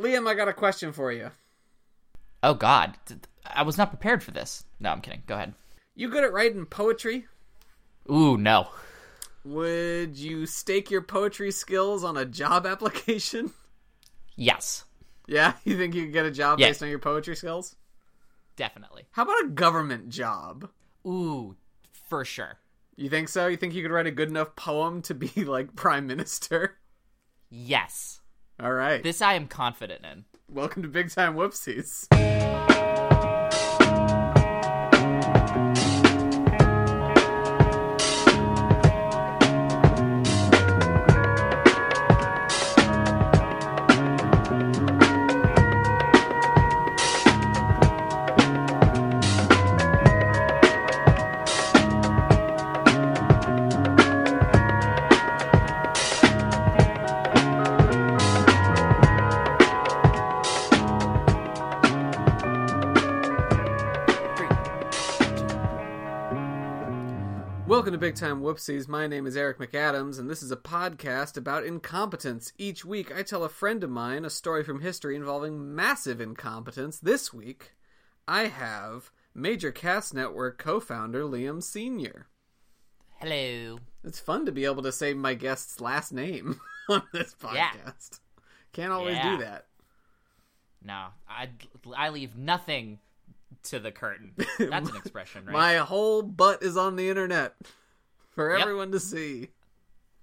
Liam, I got a question for you. Oh God, I was not prepared for this. No, I'm kidding. Go ahead. You good at writing poetry? Ooh, no. Would you stake your poetry skills on a job application? Yes, Yeah, you think you could get a job Yeah. based on your poetry skills? definitely. How about a government job? Ooh, for sure. You think so? You think you could write a good enough poem to be like prime minister? Yes, All right. this I am confident in. Welcome to Big Time Whoopsies. To Big Time Whoopsies. My name is Eric McAdams, and this is a podcast about incompetence. Each week, I tell a friend of mine a story from history involving massive incompetence. This week, I have Major Cast Network co founder Liam Sr. Hello. It's fun to be able to say my guest's last name on this Yeah. podcast. Can't always Yeah. do that. No, I I leave nothing to the curtain. That's an expression, right? My whole butt is on the internet for Yep. everyone to see.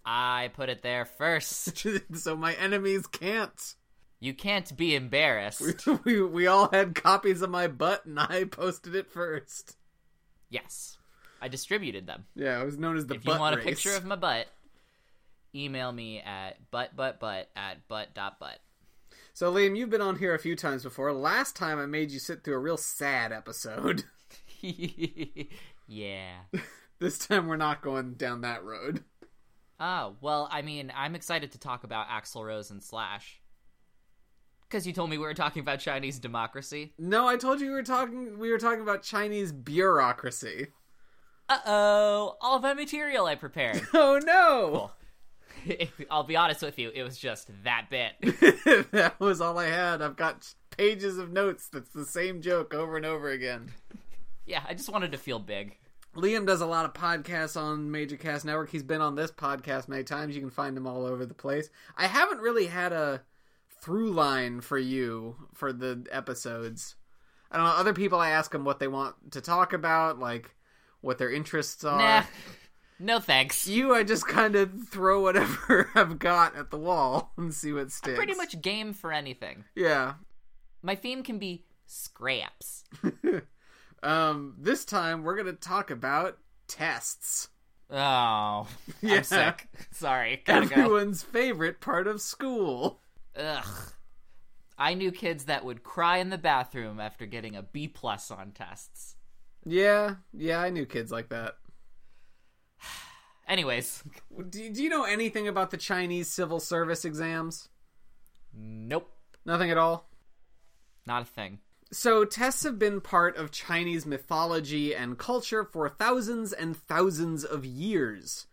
I put it there first. so my enemies can't. You can't be embarrassed. we we all had copies of my butt, and I posted it first. Yes, I distributed them. Yeah, it was known as the butt. if you want a picture of my butt, email me at butt butt butt at butt dot butt. So Liam, you've been on here a few times before. Last time I made you sit through a real sad episode. yeah. This time we're not going down that road. Oh well, I mean, I'm excited to talk about Axl Rose and Slash. Because you told me we were talking about Chinese democracy. No, I told you we were talking. We were talking about Chinese bureaucracy. Uh oh, all my material I prepared. Oh no! I'll be honest with you, it was just that bit. that was all I had. I've got pages of notes. That's the same joke over and over again. Yeah, I just wanted to feel big. Liam does a lot of podcasts on Major Cast Network. He's been on this podcast many times. You can find him all over the place. I haven't really had a through line for you for the episodes. I don't know. Other people, I ask them what they want to talk about, like what their interests are. Nah, no thanks. You, I just kind of throw whatever I've got at the wall and see what sticks. Pretty much game for anything. Yeah. My theme can be scraps. Um, this time we're gonna talk about tests. Oh, Yeah. I'm sick. Sorry, gotta go. Everyone's favorite part of school. Ugh. I knew kids that would cry in the bathroom after getting a B plus on tests. Yeah, yeah, I knew kids like that. Anyways, Do, do you know anything about the Chinese civil service exams? nope, Nothing at all. not a thing. So, tests have been part of Chinese mythology and culture for thousands and thousands of years.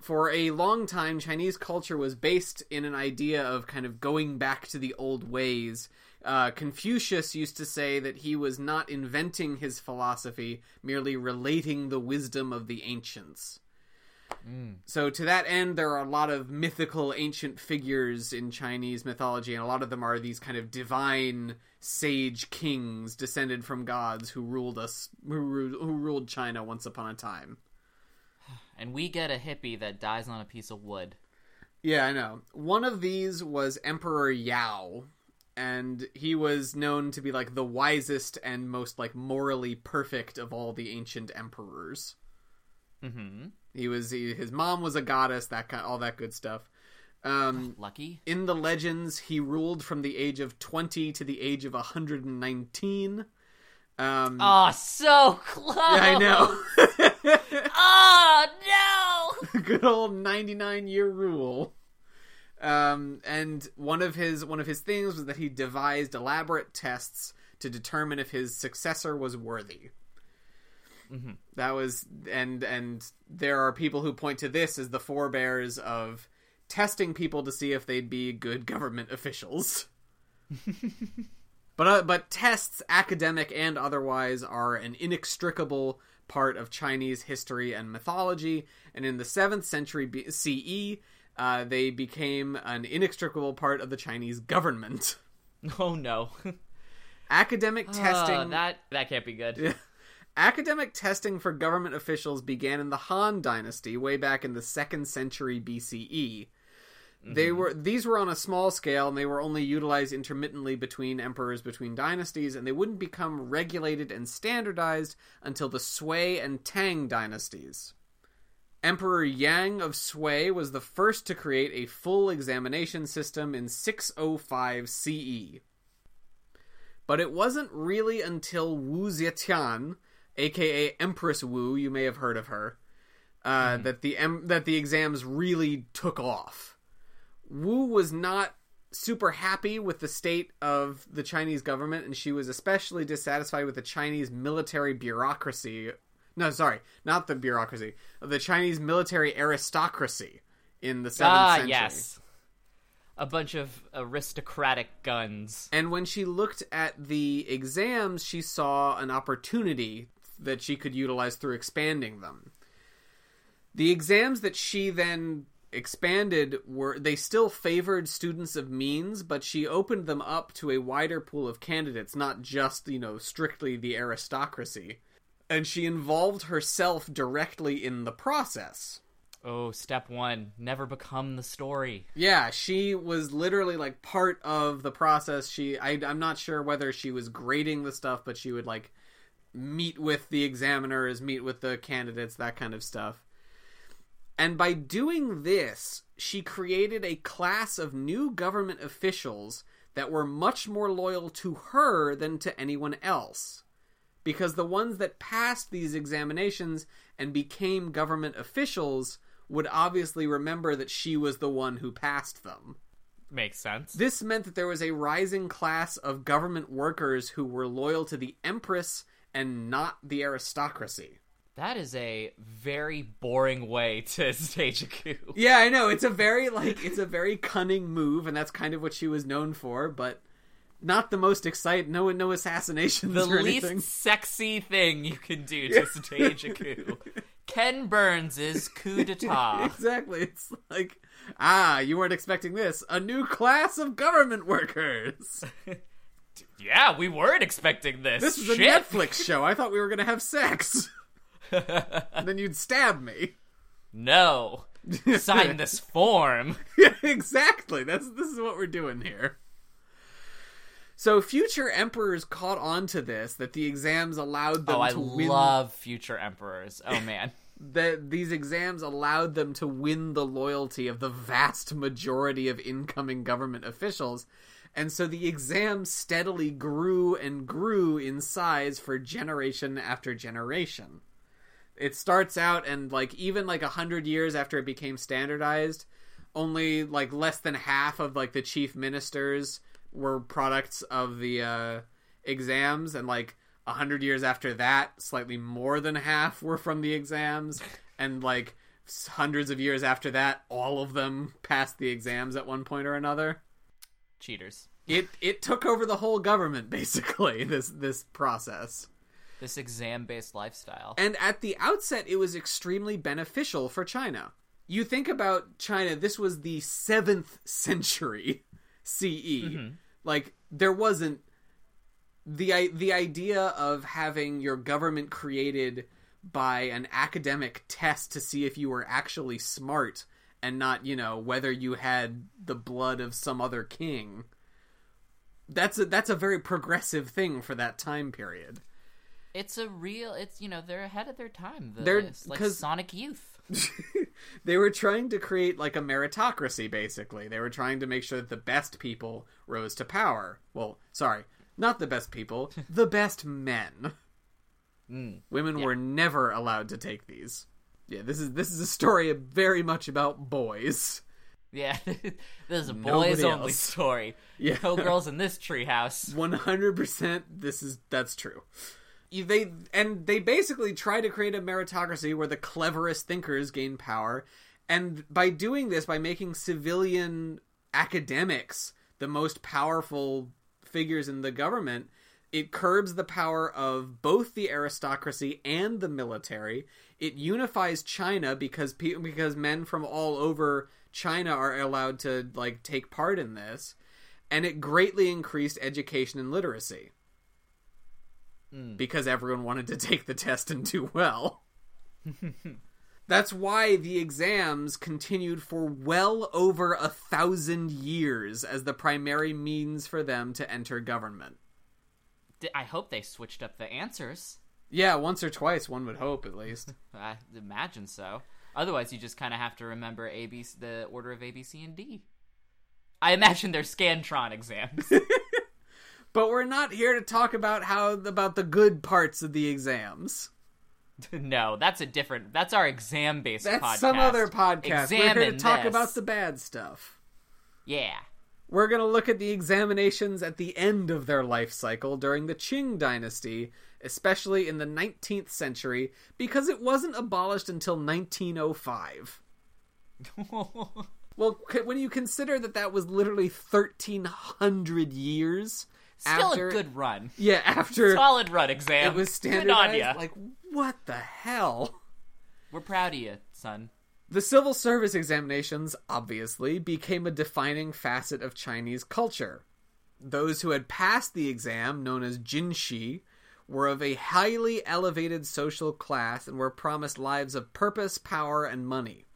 For a long time, Chinese culture was based in an idea of kind of going back to the old ways. Uh, Confucius used to say that he was not inventing his philosophy, merely relating the wisdom of the ancients. So, to that end, there are a lot of mythical ancient figures in Chinese mythology, and a lot of them are these kind of divine sage kings descended from gods who ruled us, who, who ruled China once upon a time. And we get a hippie that dies on a piece of wood. Yeah, I know. One of these was Emperor Yao, and he was known to be like the wisest and most like morally perfect of all the ancient emperors. Mm-hmm. He was he, his mom was a goddess, that kind, all that good stuff. Um, Lucky. in the legends, he ruled from the age of 20 to the age of 119. Um, Oh, so close. yeah, I know. Oh no. Good old 99 year rule. Um, and one of his one of his things was that he devised elaborate tests to determine if his successor was worthy. Mhm. That was and and there are people who point to this as the forebears of testing people to see if they'd be good government officials. but uh, but tests, academic and otherwise, are an inextricable part of Chinese history and mythology. And in the seventh century B- CE, uh, they became an inextricable part of the Chinese government. Oh no. Academic testing Uh, that that can't be good. Academic testing for government officials began in the Han Dynasty way back in the 2nd century BCE. They mm-hmm. were these were on a small scale and they were only utilized intermittently between emperors between dynasties and they wouldn't become regulated and standardized until the Sui and Tang dynasties. Emperor Yang of Sui was the first to create a full examination system in 605 CE. But it wasn't really until Wu Zetian, aka Empress Wu, you may have heard of her, uh, that the em- that the exams really took off. Wu was not super happy with the state of the Chinese government, and she was especially dissatisfied with the Chinese military bureaucracy. No, sorry, not the bureaucracy, the Chinese military aristocracy in the seventh Ah, century. yes. A bunch of aristocratic guns. And when she looked at the exams, she saw an opportunity that she could utilize through expanding them. The exams that she then expanded were they still favored students of means, but she opened them up to a wider pool of candidates, not just, you know, strictly the aristocracy. And she involved herself directly in the process. Oh, step one: never become the story. Yeah, she was literally like part of the process. She, I, I'm not sure whether she was grading the stuff, but she would like meet with the examiners, meet with the candidates, that kind of stuff. And by doing this, she created a class of new government officials that were much more loyal to her than to anyone else. Because the ones that passed these examinations and became government officials would obviously remember that she was the one who passed them. Makes sense. This meant that there was a rising class of government workers who were loyal to the empress and not the aristocracy. That is a very boring way to stage a coup. Yeah, I know. It's a very like it's a very cunning move and that's kind of what she was known for, but not the most exciting. No no assassinations The least anything. sexy thing you can do to stage a coup. Ken Burns is coup d'etat. Exactly. It's like ah, you weren't expecting this. A new class of government workers. Yeah, we weren't expecting this. This is a Shit. Netflix show. I thought we were going to have sex. and then you'd stab me. No. Sign this form. Yeah, exactly. That's this is what we're doing here. So future emperors caught on to this that the exams allowed them Oh, I to win love future emperors. Oh man. that these exams allowed them to win the loyalty of the vast majority of incoming government officials. And so the exams steadily grew and grew in size for generation after generation. It starts out and like even like a hundred years after it became standardized, only like less than half of like the chief ministers were products of the uh, exams, and like a hundred years after that, slightly more than half were from the exams, and like hundreds of years after that, all of them passed the exams at one point or another. Cheaters. It it took over the whole government basically. This this process. This exam based lifestyle. And at the outset, it was extremely beneficial for China. You think about China, this was the 7th century CE. Mm-hmm. Like, there wasn't. The, the idea of having your government created by an academic test to see if you were actually smart and not, you know, whether you had the blood of some other king. That's a, that's a very progressive thing for that time period. It's a real. It's you know they're ahead of their time. The, They're- like Sonic Youth. they were trying to create like a meritocracy basically they were trying to make sure that the best people rose to power well sorry not the best people the best men Mm. women were never allowed to take these yeah this is this is a story very much about boys Yeah, this is a Nobody boys only story. Yeah. No girls in this treehouse. 100% this is that's true You- they and they basically try to create a meritocracy where the cleverest thinkers gain power and by doing this by making civilian academics the most powerful figures in the government, it curbs the power of both the aristocracy and the military. It unifies China because pe- because men from all over China are allowed to like take part in this, and it greatly increased education and literacy hmm. because everyone wanted to take the test and do well. That's why the exams continued for well over a thousand years as the primary means for them to enter government. I hope they switched up the answers. Yeah, once or twice, one would hope at least. I imagine so. Otherwise, you just kind of have to remember A, B, the order of A, B, C, and D. I imagine they're Scantron exams. But we're not here to talk about how about the good parts of the exams. no, that's a different. That's our exam-based. That's podcast. some other podcast. we're here to talk this. about the bad stuff. Yeah. We're going to look at the examinations at the end of their life cycle during the Qing dynasty, especially in the 19th century, because it wasn't abolished until 1905. Well, when you consider that that was literally 1300 years Still after a good run. Yeah, after Solid run exam. it was Good on ya. like what the hell? We're proud of you, son. The civil service examinations, obviously, became a defining facet of Chinese culture. Those who had passed the exam, known as jinshi, were of a highly elevated social class and were promised lives of purpose, power, and money.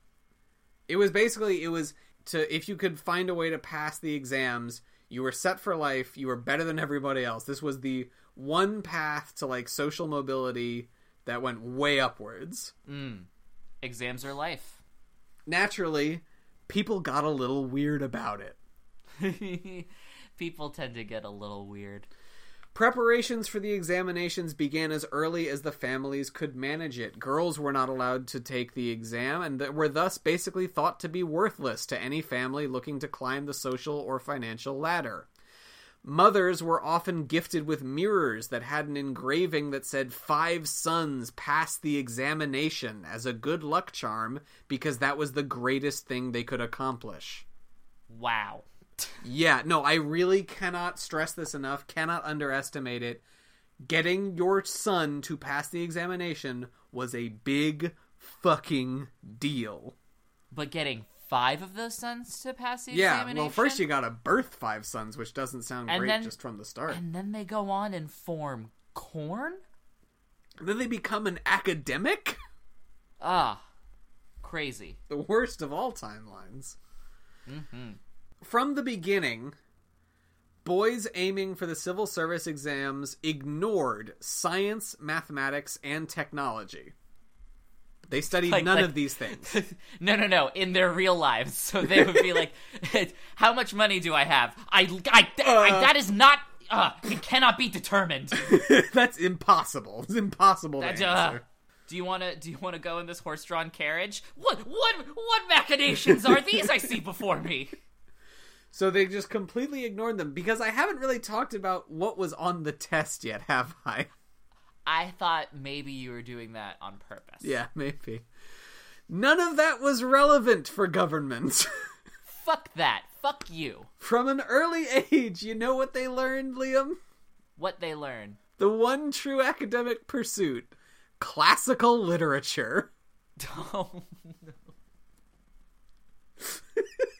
It was basically it was to if you could find a way to pass the exams, you were set for life, you were better than everybody else. This was the one path to like social mobility that went way upwards. Hmm. Exams are life. naturally, people got a little weird about it. People tend to get a little weird. Preparations for the examinations began as early as the families could manage it. Girls were not allowed to take the exam and were thus basically thought to be worthless to any family looking to climb the social or financial ladder. Mothers were often gifted with mirrors that had an engraving that said five sons passed the examination as a good luck charm because that was the greatest thing they could accomplish. Wow. Yeah, no, I really cannot stress this enough, cannot underestimate it. Getting your son to pass the examination was a big fucking deal. But getting five of those sons to pass the Yeah, examination. well, first you gotta birth five sons, which doesn't sound And great then- just from the start. and then they go on and form corn. then they become an academic? Ah, crazy. the worst of all timelines. From the beginning, boys aiming for the civil service exams ignored science, mathematics, and technology. They studied Like- none like- of these things. no, no, no. In their real lives, so they would be like, "How much money do I have? I, I, I Uh. that is not. Uh, it cannot be determined. That's impossible. It's impossible to That's, uh, answer. do you want to? Do you want to go in this horse-drawn carriage? What? What? What machinations are these I see before me? So they just completely ignored them because I haven't really talked about what was on the test yet, have I? I thought maybe you were doing that on purpose. Yeah, maybe. None of that was relevant for government. Fuck that. Fuck you. From an early age, you know what they learned, Liam? What they learn. The one true academic pursuit classical literature. Oh, no.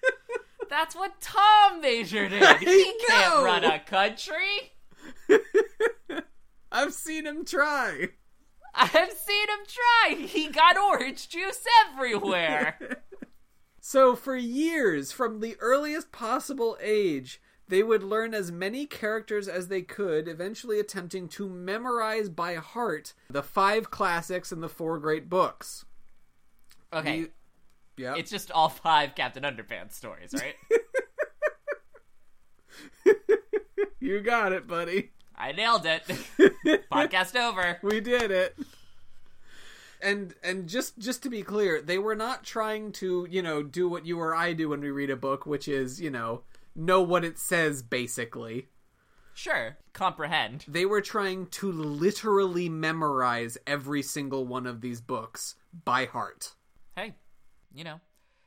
That's what Tom majored in. He can't run a country. I've seen him try. I've seen him try. He got orange juice everywhere. So, for years, from the earliest possible age, they would learn as many characters as they could, eventually attempting to memorize by heart the five classics and the four great books. Okay, You- yeah. it's just all five Captain Underpants stories, right? You got it, buddy. I nailed it. Podcast over. We did it. And and just just to be clear, they were not trying to, you know, do what you or I do when we read a book, which is, you know, know what it says basically. Sure, comprehend. They were trying to literally memorize every single one of these books by heart. You know,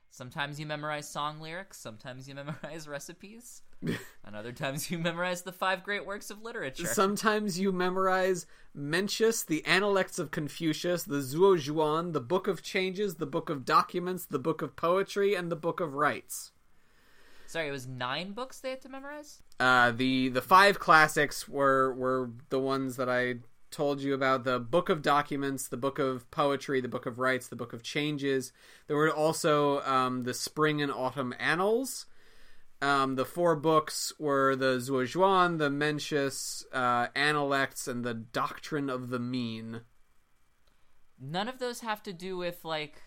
sometimes you memorize song lyrics, sometimes you memorize recipes. and other times you memorize the five great works of literature. Sometimes you memorize Mencius, the Analects of Confucius, the Zuo Zhuan, the Book of Changes, the Book of Documents, the Book of Poetry, and the Book of Rites. Sorry, it was nine books they had to memorize. Uh, the the five classics were were the ones that I told you about the book of documents the book of poetry the book of rites the book of changes there were also um, the spring and autumn annals um, the four books were the Zuozhuan, the Mencius, uh, Analects, and the Doctrine of the Mean. None of those have to do with like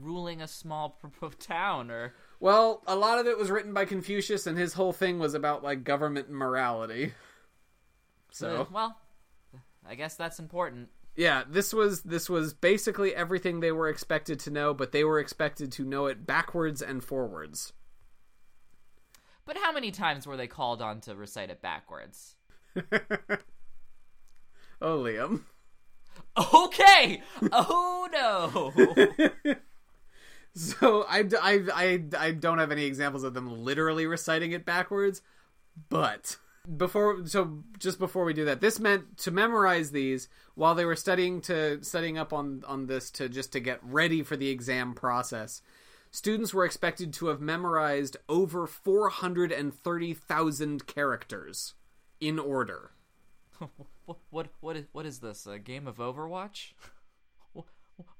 ruling a small town or Well, a lot of it was written by Confucius, and his whole thing was about like government and morality. So Uh, well, I guess that's important. yeah, this was this was basically everything they were expected to know, but they were expected to know it backwards and forwards. But how many times were they called on to recite it backwards? Oh, Liam. Okay. Oh no. So I, I, I, I don't have any examples of them literally reciting it backwards, but before so just before we do that, this meant to memorize these while they were studying to studying up on on this to just to get ready for the exam process. Students were expected to have memorized over 430,000 characters in order. what what what is what is this? A game of Overwatch? Wh-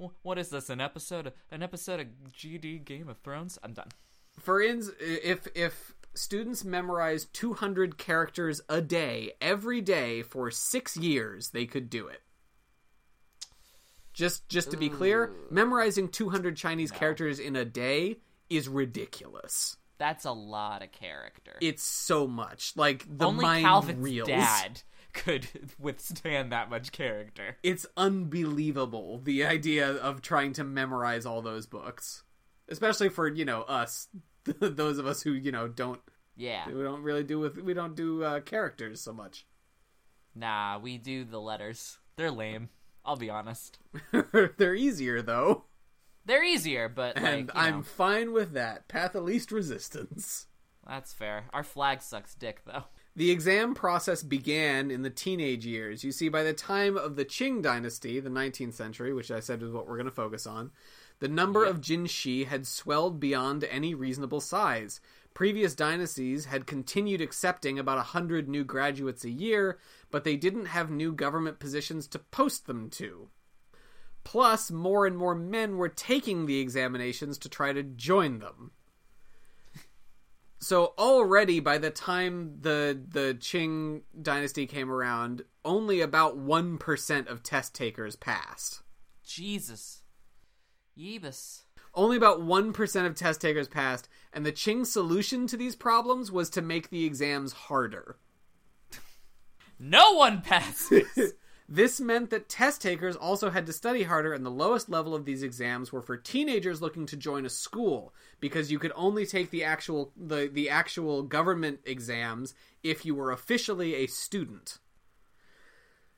wh- What is this? An episode an episode of GD Game of Thrones? I'm done. For ins, if if students memorize 200 characters a day every day for 6 years, they could do it. Just just to be clear, memorizing 200 Chinese characters in a day is ridiculous. That's a lot of character. It's so much. Like the Only mind Calvin's reels. dad could withstand that much character. It's unbelievable the idea of trying to memorize all those books. Especially for, you know, us those of us who, you know, don't Yeah. we don't really do with we don't do uh, characters so much. Nah, we do the letters. They're lame. I'll be honest. They're easier though, They're easier, but like, and I'm know, fine with that. Path of least resistance. that's fair. Our flag sucks dick though. The exam process began in the teenage years. You see, by the time of the Qing dynasty, the 19th century, which I said is what we're going to focus on, the number of jinshi had swelled beyond any reasonable size. Previous dynasties had continued accepting about a hundred new graduates a year, but they didn't have new government positions to post them to. Plus, more and more men were taking the examinations to try to join them. So already by the time the the Qing dynasty came around, only about 1% of test takers passed. Jesus. Yeebus. Only about 1% of test takers passed, and the Qing solution to these problems was to make the exams harder. No one passes. This meant that test takers also had to study harder, and the lowest level of these exams were for teenagers looking to join a school, because you could only take the actual the, the actual government exams if you were officially a student.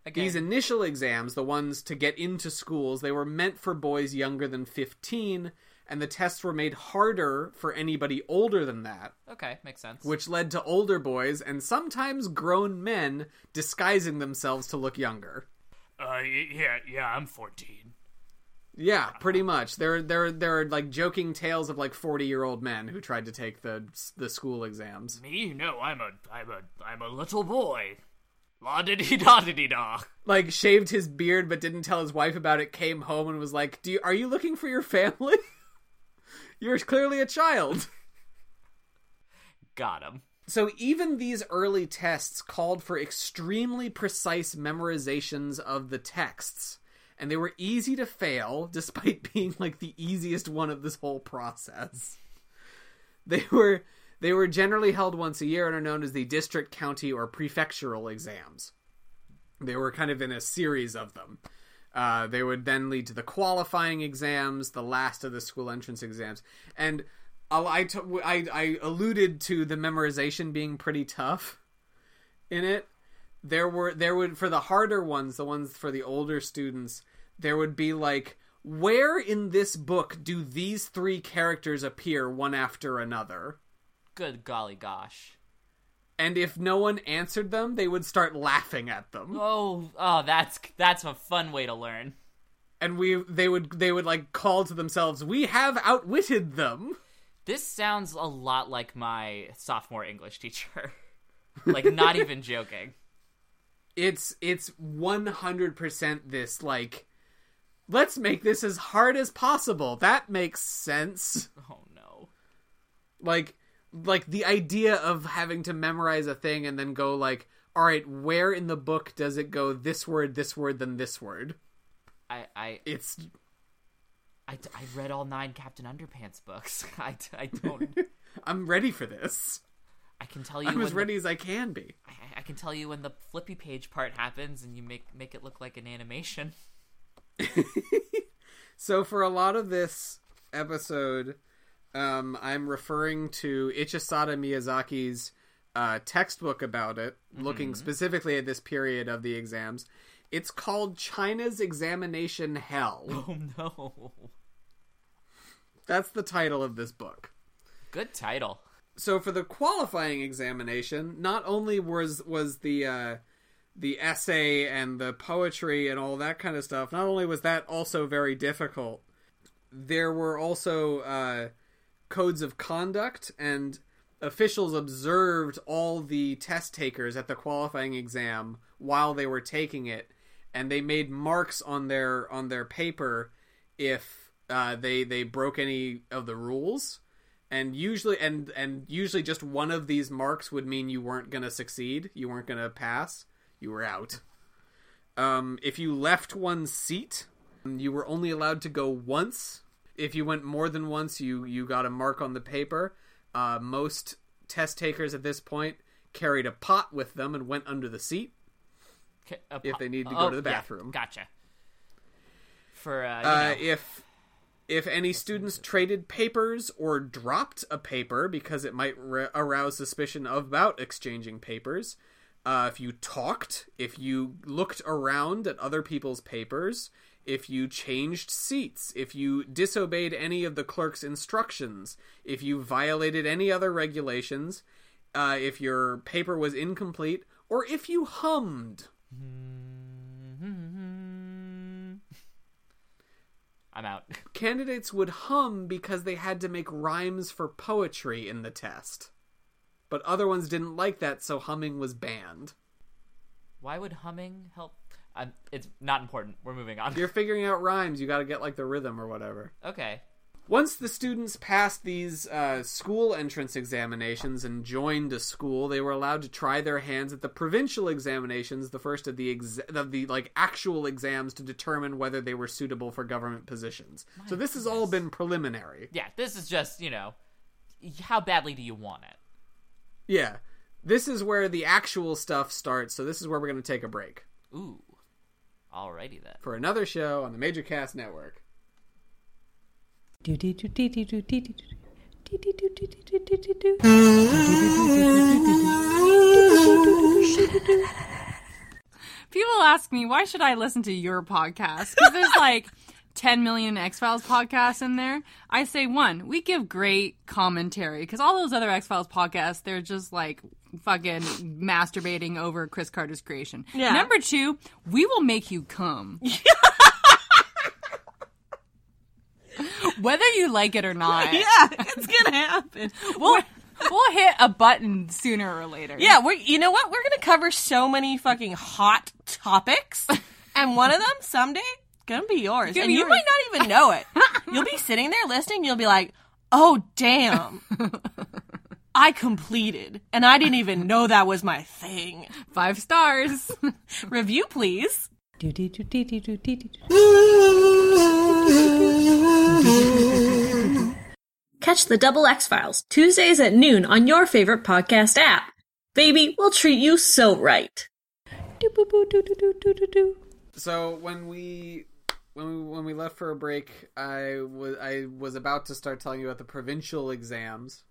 Again, These initial exams, the ones to get into schools, they were meant for boys younger than 15, and the tests were made harder for anybody older than that, okay, makes sense. which led to older boys and sometimes grown men disguising themselves to look younger. Uh, yeah, yeah, I'm 14. Yeah, pretty much. There, there, there are like joking tales of like forty-year-old men who tried to take the the school exams. Me? No, I'm a, I'm a, I'm a little boy. La di di da di di da. Like shaved his beard but didn't tell his wife about it. Came home and was like, "Do you, are you looking for your family? You're clearly a child." Got him. So even these early tests called for extremely precise memorizations of the texts, and they were easy to fail despite being like the easiest one of this whole process. They were they were generally held once a year and are known as the district, county, or prefectural exams. They were kind of in a series of them. Uh, they would then lead to the qualifying exams, the last of the school entrance exams, and I, t- I, I alluded to the memorization being pretty tough in it. There were there would for the harder ones, the ones for the older students, there would be like where in this book do these three characters appear one after another? Good golly gosh. and if no one answered them, they would start laughing at them. Oh, oh, that's that's a fun way to learn. And we they would they would like call to themselves, "We have outwitted them." This sounds a lot like my sophomore English teacher. like not even joking. It's it's 100% this like let's make this as hard as possible. That makes sense. Oh no. like like the idea of having to memorize a thing and then go like all right where in the book does it go this word this word then this word I I it's I, I read all nine Captain Underpants books. I, I don't. i'm ready for this I can tell you. i'm as ready as i can be I, I can tell you when the flippy page part happens, and you make make it look like an animation. so for a lot of this episode um i'm referring to ichisada miyazaki's uh, textbook about it looking specifically at this period of the exams it's called china's examination hell Oh no! that's the title of this book Good title. so for the qualifying examination, not only was was the uh, the essay and the poetry and all that kind of stuff, not only was that also very difficult, there were also uh, codes of conduct and officials observed all the test takers at the qualifying exam while they were taking it, and they made marks on their on their paper if uh, they they broke any of the rules. And usually and and usually just one of these marks would mean you weren't going to succeed you weren't going to pass you were out. Um, if you left one seat you were only allowed to go once if you went more than once you you got a mark on the paper uh, most test takers at this point carried a pot with them and went under the seat If they needed to go oh, to the yeah, bathroom. gotcha. For uh, uh, if if any students traded papers or dropped a paper because it might re- arouse suspicion about exchanging papers, uh, if you talked, if you looked around at other people's papers, if you changed seats, if you disobeyed any of the clerk's instructions, if you violated any other regulations, uh, if your paper was incomplete, or if you hummed. I'm out. candidates would hum because they had to make rhymes for poetry in the test. But other ones didn't like that, so humming was banned. Why would humming help? Um, it's not important. We're moving on. You're figuring out rhymes, you gotta get like the rhythm or whatever. okay. Once the students passed these uh, school entrance examinations and joined a school, they were allowed to try their hands at the provincial examinations, the first of the ex- of the like actual exams to determine whether they were suitable for government positions. so this has all been preliminary. Yeah, this is just you know, how badly do you want it? Yeah. This is where the actual stuff starts, so this is where we're going to take a break Ooh. Alrighty then. for another show on the Major Cast Network. People ask me, why should I listen to your podcast? Because there's like 10 million X Files podcasts in there. I say, one, we give great commentary because all those other X Files podcasts, they're just like fucking masturbating over Chris Carter's creation. Yeah. Number two, we will make you come. Whether you like it or not. Yeah, it's gonna happen. We'll, we'll hit a button sooner or later. Yeah, we're you know what? We're gonna cover so many fucking hot topics, and one of them someday gonna be yours, Gonna and be you yours. might not even know it. You'll be sitting there listening. You'll be like, "Oh damn." I completed, and I didn't even know that was my thing. Five stars. Review, please. Catch the Double X Files Tuesdays at noon on your favorite podcast app. Baby, we'll treat you so right. So when we when we when we left for a break, I was I was about to start telling you about the provincial exams,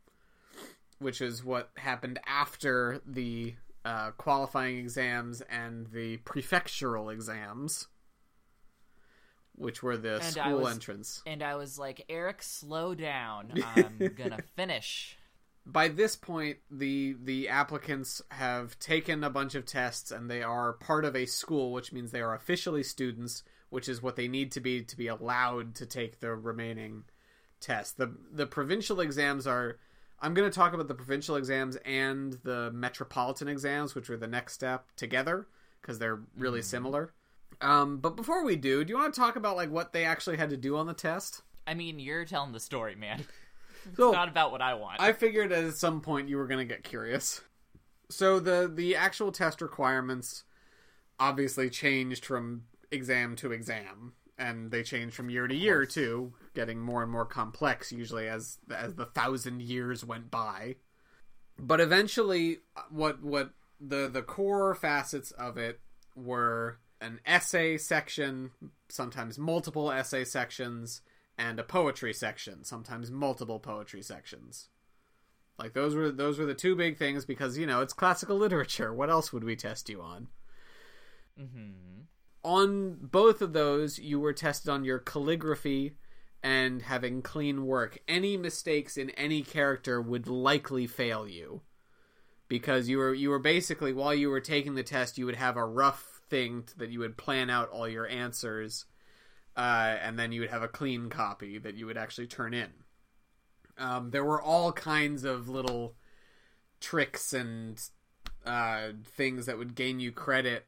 which is what happened after the uh, qualifying exams and the prefectural exams, which were the And school was- entrance. And I was like, Eric, slow down. I'm gonna finish. by this point the the applicants have taken a bunch of tests and they are part of a school which means they are officially students which is what they need to be to be allowed to take the remaining tests the the provincial exams are i'm going to talk about the provincial exams and the metropolitan exams which are the next step together because they're really similar um, but before we do do you want to talk about like what they actually had to do on the test I mean, you're telling the story, man. It's so not about what I want. I figured at some point you were going to get curious. So the the actual test requirements obviously changed from exam to exam, and they changed from year to year too, getting more and more complex usually as as the thousand years went by. But eventually, what what the the core facets of it were an essay section, sometimes multiple essay sections, and a poetry section, sometimes multiple poetry sections. Like those were those were the two big things because you know it's classical literature. What else would we test you on? hmm On both of those, you were tested on your calligraphy and having clean work. Any mistakes in any character would likely fail you because you were you were basically while you were taking the test, you would have a rough thing that you would plan out all your answers uh, and then you would have a clean copy that you would actually turn in. Um, there were all kinds of little tricks and uh, things that would gain you credit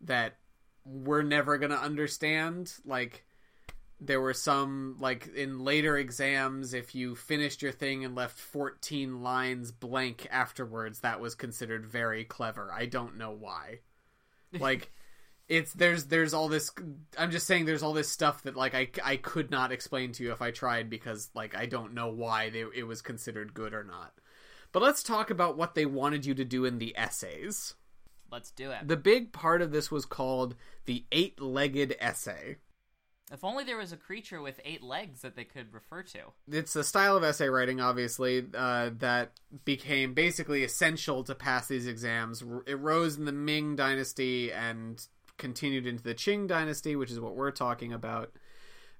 that we're never going to understand. Like, there were some, like, in later exams, if you finished your thing and left 14 lines blank afterwards, that was considered very clever. I don't know why. Like, it's there's there's all this i'm just saying there's all this stuff that like i, I could not explain to you if i tried because like i don't know why they, it was considered good or not but let's talk about what they wanted you to do in the essays Let's do it. the big part of this was called the eight-legged essay If only there was a creature with eight legs that they could refer to. it's a style of essay writing obviously uh, that became basically essential to pass these exams it rose in the ming dynasty and continued into the qing dynasty which is what we're talking about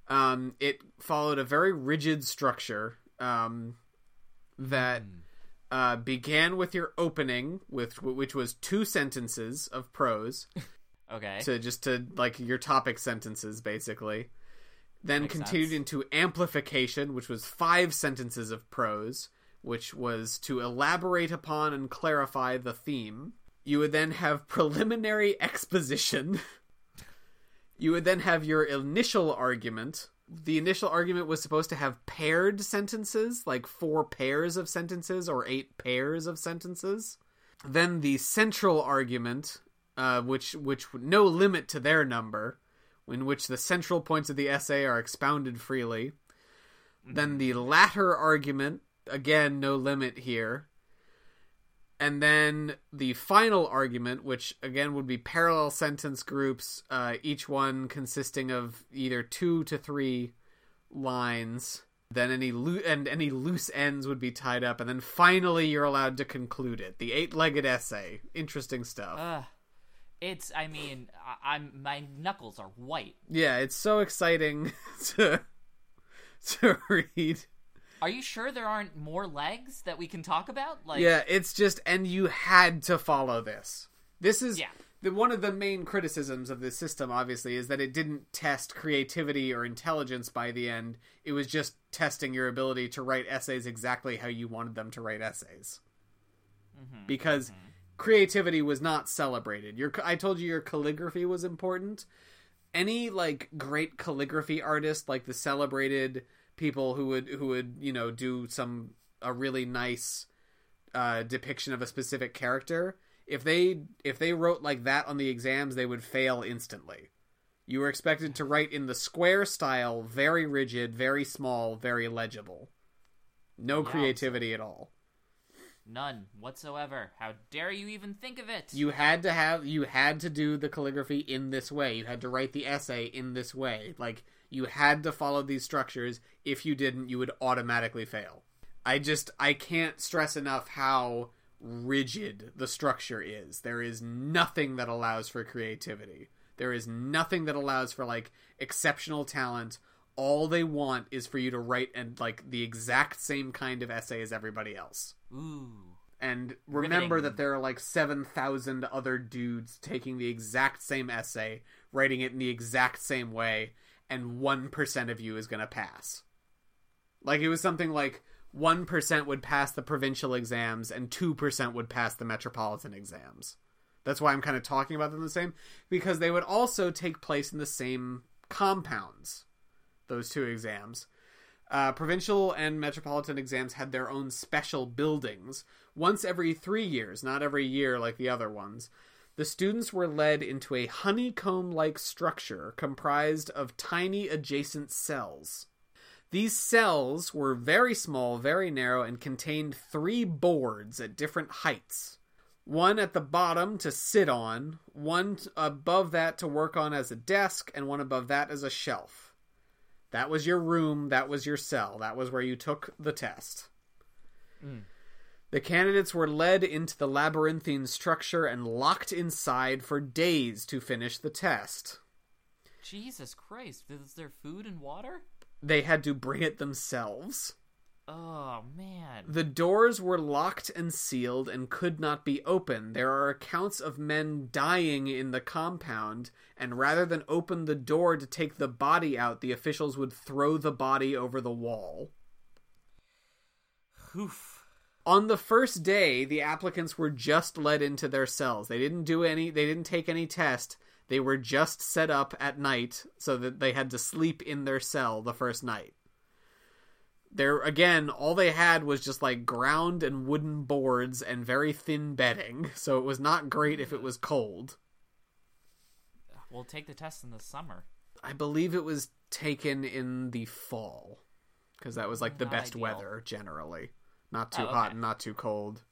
um, it followed a very rigid structure um, that uh, began with your opening with which was two sentences of prose Okay. to just to like your topic sentences basically then Makes continued sense. into amplification which was five sentences of prose which was to elaborate upon and clarify the theme you would then have preliminary exposition you would then have your initial argument the initial argument was supposed to have paired sentences like four pairs of sentences or eight pairs of sentences then the central argument uh, which which no limit to their number, in which the central points of the essay are expounded freely. Then the latter argument, again no limit here. And then the final argument, which again would be parallel sentence groups, uh, each one consisting of either two to three lines. Then any loo- and any loose ends would be tied up, and then finally you're allowed to conclude it. The eight-legged essay, interesting stuff. Ugh. It's. I mean, I, I'm. My knuckles are white. Yeah, it's so exciting to to read. Are you sure there aren't more legs that we can talk about? Like, Yeah, it's just and you had to follow this. This is Yeah. the one of the main criticisms of this system obviously is that it didn't test creativity or intelligence by the end. It was just testing your ability to write essays exactly how you wanted them to write essays. Mm-hmm, because mm-hmm. creativity was not celebrated. Your I told you your calligraphy was important. Any like great calligraphy artist like the celebrated people who would who would, you know, do some a really nice uh, depiction of a specific character, if they if they wrote like that on the exams, they would fail instantly. You were expected to write in the square style, very rigid, very small, very legible. No Yeah, creativity at all. none whatsoever. How dare you even think of it? You had to have you had to do the calligraphy in this way. You had to write the essay in this way. Like you had to follow these structures. If you didn't, you would automatically fail. I just I can't stress enough how rigid the structure is. There is nothing that allows for creativity. There is nothing that allows for like exceptional talent. all they want is for you to write and like the exact same kind of essay as everybody else. Ooh. And remember Riveting. that there are like 7,000 other dudes taking the exact same essay, writing it in the exact same way, and 1% of you is going to pass. Like it was something like 1% would pass the provincial exams and 2% would pass the metropolitan exams. That's why I'm kind of talking about them the same because they would also take place in the same compounds. Those two exams. Uh, provincial and metropolitan exams had their own special buildings once every three years, not every year like the other ones. The students were led into a honeycomb like structure comprised of tiny adjacent cells. These cells were very small, very narrow, and contained three boards at different heights. One at the bottom to sit on, one above that to work on as a desk, and one above that as a shelf. That was your room, that was your cell, that was where you took the test. Hmm. The candidates were led into the labyrinthine structure and locked inside for days to finish the test. Jesus Christ. Is there food and water? They had to bring it themselves. Oh, man. The doors were locked and sealed and could not be opened. There are accounts of men dying in the compound, and rather than open the door to take the body out, the officials would throw the body over the wall. Oof. On the first day, the applicants were just led into their cells. They didn't do any they didn't take any test. They were just set up at night so that they had to sleep in their cell the first night. There again, all they had was just like ground and wooden boards and very thin bedding, so it was not great if it was cold. We'll take the test in the summer. I believe it was taken in the fall because that was like the Not best ideal. weather generally. Not too Oh, hot and not too cold.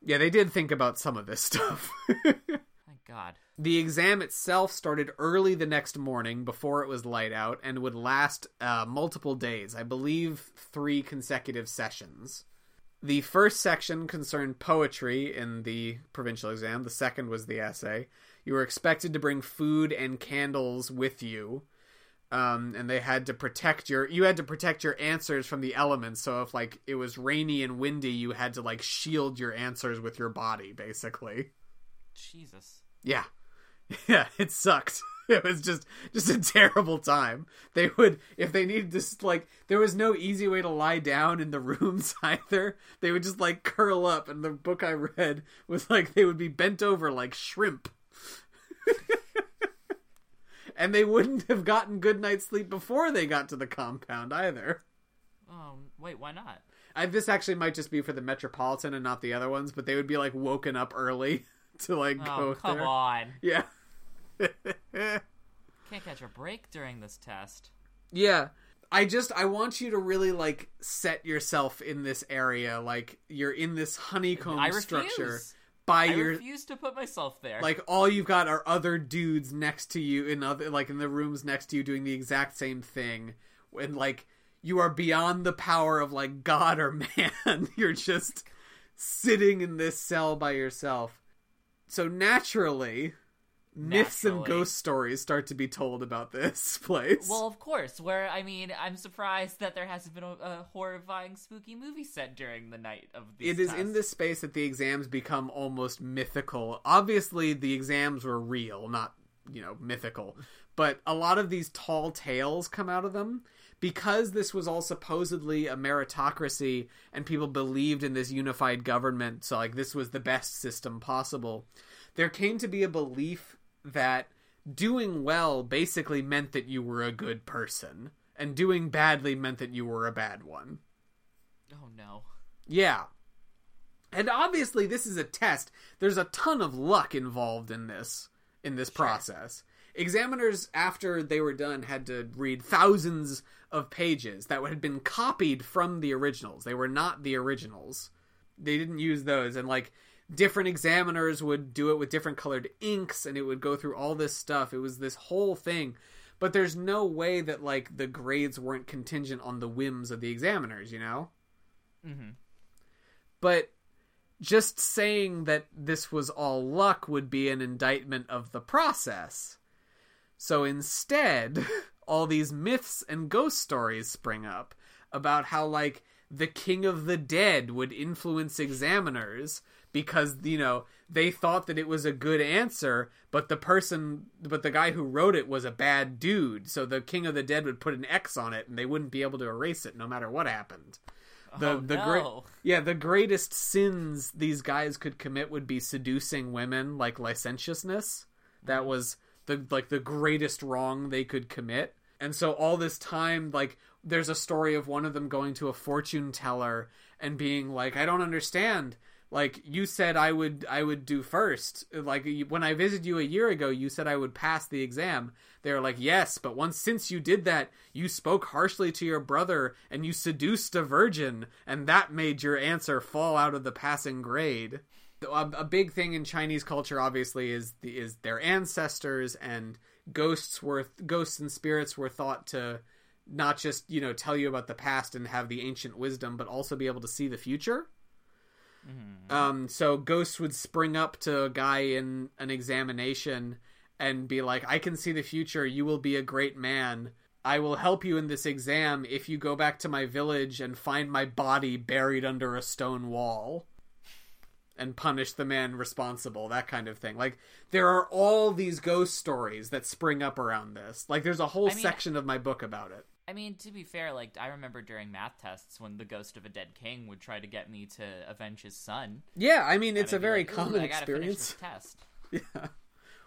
Yeah, they did think about some of this stuff. Thank God. The exam itself started early the next morning before it was light out and would last uh, multiple days, I believe three consecutive sessions. The first section concerned poetry in the provincial exam, the second was the essay. You were expected to bring food and candles with you. Um, and they had to protect your you had to protect your answers from the elements so if like it was rainy and windy you had to like shield your answers with your body basically Jesus. yeah. Yeah, it sucked. It was just just a terrible time. They would if they needed to like there was no easy way to lie down in the rooms either. They would just like curl up and the book I read was like they would be bent over like shrimp. And they wouldn't have gotten good night's sleep before they got to the compound either. Oh, wait, why not? I, this actually might just be for the metropolitan and not the other ones, but they would be like woken up early to like go. Oh, go come there. on. Yeah. Can't catch a break during this test. Yeah. I just I want you to really like set yourself in this area like you're in this honeycomb structure by I your refuse to put myself there. like all you've got are other dudes next to you in other like in the rooms next to you doing the exact same thing. And like you are beyond the power of like god or man. You're just sitting in this cell by yourself. So naturally myths and ghost stories start to be told about this place Well, of course. Where I mean, I'm surprised that there hasn't been a, a horrifying, spooky movie set during the night of these. it is in this space that the exams become almost mythical. Obviously, the exams were real, not, you know, mythical. But a lot of these tall tales come out of them because this was all supposedly a meritocracy and people believed in this unified government. So, like, this was the best system possible. There came to be a belief that doing well basically meant that you were a good person, and doing badly meant that you were a bad one. Oh no. Yeah. And obviously this is a test. There's a ton of luck involved in this in this process. Examiners after they were done had to read thousands of pages that had been copied from the originals. They were not the originals. They didn't use those and like different examiners would do it with different colored inks and it would go through all this stuff. It was this whole thing. But there's no way that like the grades weren't contingent on the whims of the examiners, you know? Mm-hmm. but just saying that this was all luck would be an indictment of the process. So instead, all these myths and ghost stories spring up about how like the king of the dead would influence examiners because you know they thought that it was a good answer but the person but the guy who wrote it was a bad dude. So the king of the dead would put an x on it and they wouldn't be able to erase it no matter what happened. The Oh, the no. great yeah the greatest sins these guys could commit would be seducing women like licentiousness. That mm. was the like the greatest wrong they could commit. And so all this time like there's a story of one of them going to a fortune teller and being like i don't understand like you said i would i would do first. Like when i visited you a year ago you said i would pass the exam. They were like yes but once since you did that you spoke harshly to your brother and you seduced a virgin and that made your answer fall out of the passing grade. A, a big thing in Chinese culture, obviously, is the, is their ancestors and ghosts were ghosts and spirits were thought to not just you know tell you about the past and have the ancient wisdom, but also be able to see the future. Um, so ghosts would spring up to a guy in an examination and be like, "I can see the future. You will be a great man." I will help you in this exam if you go back to my village and find my body buried under a stone wall and punish the man responsible, that kind of thing. Like there are all these ghost stories that spring up around this. Like there's a whole I mean- section of my book about it. I mean, to be fair, like I remember during math tests when the ghost of a dead king would try to get me to avenge his son. Yeah, I mean it's a very like, common I gotta finish experience. test. Yeah.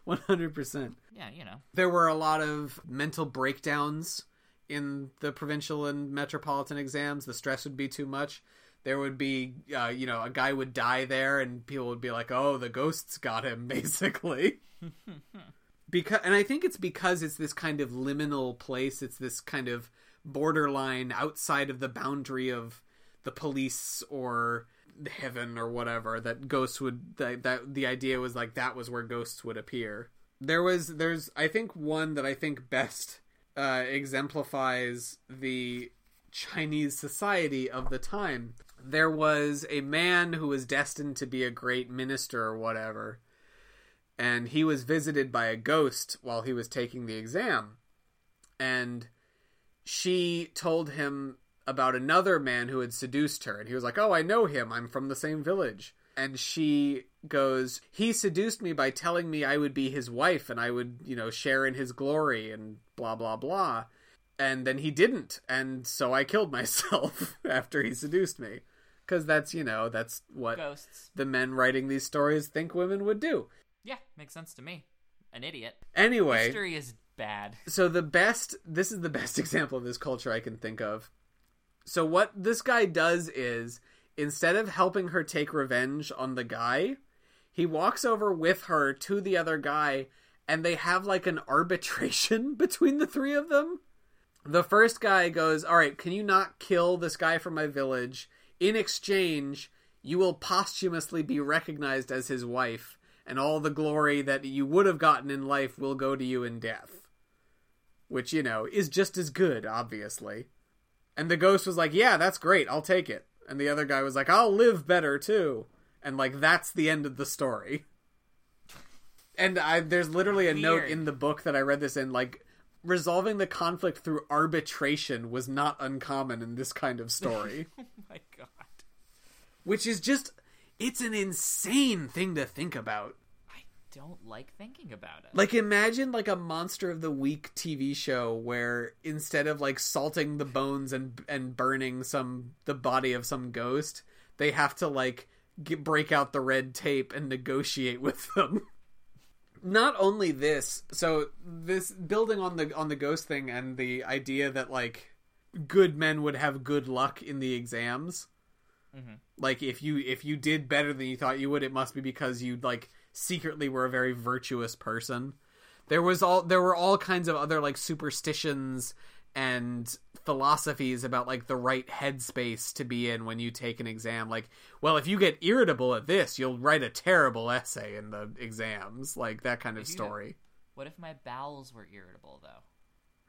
100%. Yeah, you know. There were a lot of mental breakdowns in the provincial and metropolitan exams. The stress would be too much. There would be, uh, you know, a guy would die there, and people would be like, "Oh, the ghosts got him," basically. because, and I think it's because it's this kind of liminal place. It's this kind of borderline outside of the boundary of the police or heaven or whatever that ghosts would that, that the idea was like that was where ghosts would appear there was there's i think one that i think best uh, exemplifies the chinese society of the time there was a man who was destined to be a great minister or whatever and he was visited by a ghost while he was taking the exam. And she told him about another man who had seduced her and he was like oh i know him. I'm from the same village. And she goes he seduced me by telling me i would be his wife and i would you know share in his glory and blah blah blah. And then he didn't and so i killed myself after he seduced me. Because that's you know that's what Ghosts. the men writing these stories think women would do Yeah, makes sense to me. An idiot. anyway History is bad. so the best this is the best example of this culture i can think of so what this guy does is instead of helping her take revenge on the guy he walks over with her to the other guy and they have like an arbitration between the three of them the first guy goes all right can you not kill this guy from my village in exchange you will posthumously be recognized as his wife and all the glory that you would have gotten in life will go to you in death. Which you know is just as good obviously. And the ghost was like yeah that's great i'll take it. And the other guy was like i'll live better too. And like that's the end of the story. And i there's literally a note in the book that i read this in like resolving the conflict through arbitration was not uncommon in this kind of story. Oh my god. which is just it's an insane thing to think about I don't like thinking about it. Like imagine like a monster of the week TV show where instead of like salting the bones and and burning some the body of some ghost, they have to like get, break out the red tape and negotiate with them. Not only this, so this building on the on the ghost thing and the idea that like good men would have good luck in the exams. Mm-hmm. Like if you if you did better than you thought you would, it must be because you like secretly were a very virtuous person. There was all there were all kinds of other like superstitions and philosophies about like the right headspace to be in when you take an exam. Like, well, if you get irritable at this, you'll write a terrible essay in the exams, like that kind of story. What if my bowels were irritable though?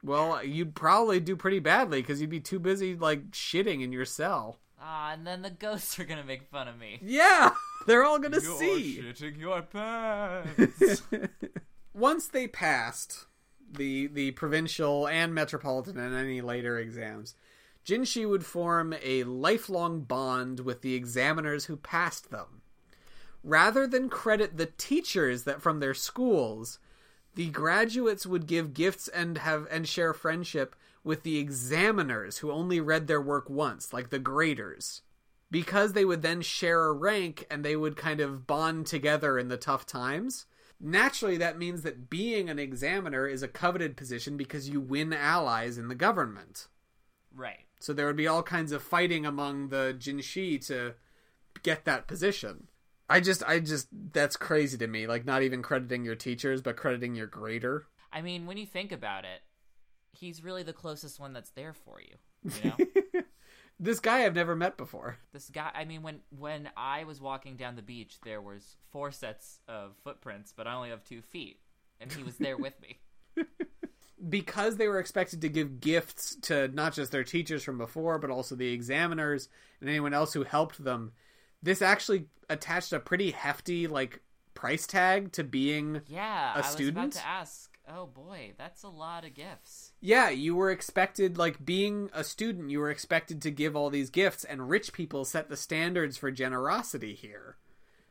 Well, you'd probably do pretty badly because you'd be too busy like shitting in your cell. Ah, and then the ghosts are gonna make fun of me. Yeah, they're all gonna see. shitting your pants. Once they passed the the provincial and metropolitan and any later exams, Jinshi would form a lifelong bond with the examiners who passed them. Rather than credit the teachers that from their schools, the graduates would give gifts and have and share friendship with the examiners who only read their work once, like the graders. Because they would then share a rank and they would kind of bond together in the tough times. Naturally, that means that being an examiner is a coveted position because you win allies in the government. Right. So there would be all kinds of fighting among the Jinshi to get that position. I just, I just, that's crazy to me. Like, not even crediting your teachers, but crediting your grader. I mean, when you think about it, he's really the closest one that's there for you. You know, This guy I've never met before. this guy. I mean, when when I was walking down the beach, there was four sets of footprints, but I only have two feet, and he was there with me. because they were expected to give gifts to not just their teachers from before, but also the examiners and anyone else who helped them, this actually attached a pretty hefty like price tag to being Yeah, A I was student? about to ask. Oh boy, that's a lot of gifts. yeah, you were expected like being a student, you were expected to give all these gifts and rich people set the standards for generosity here.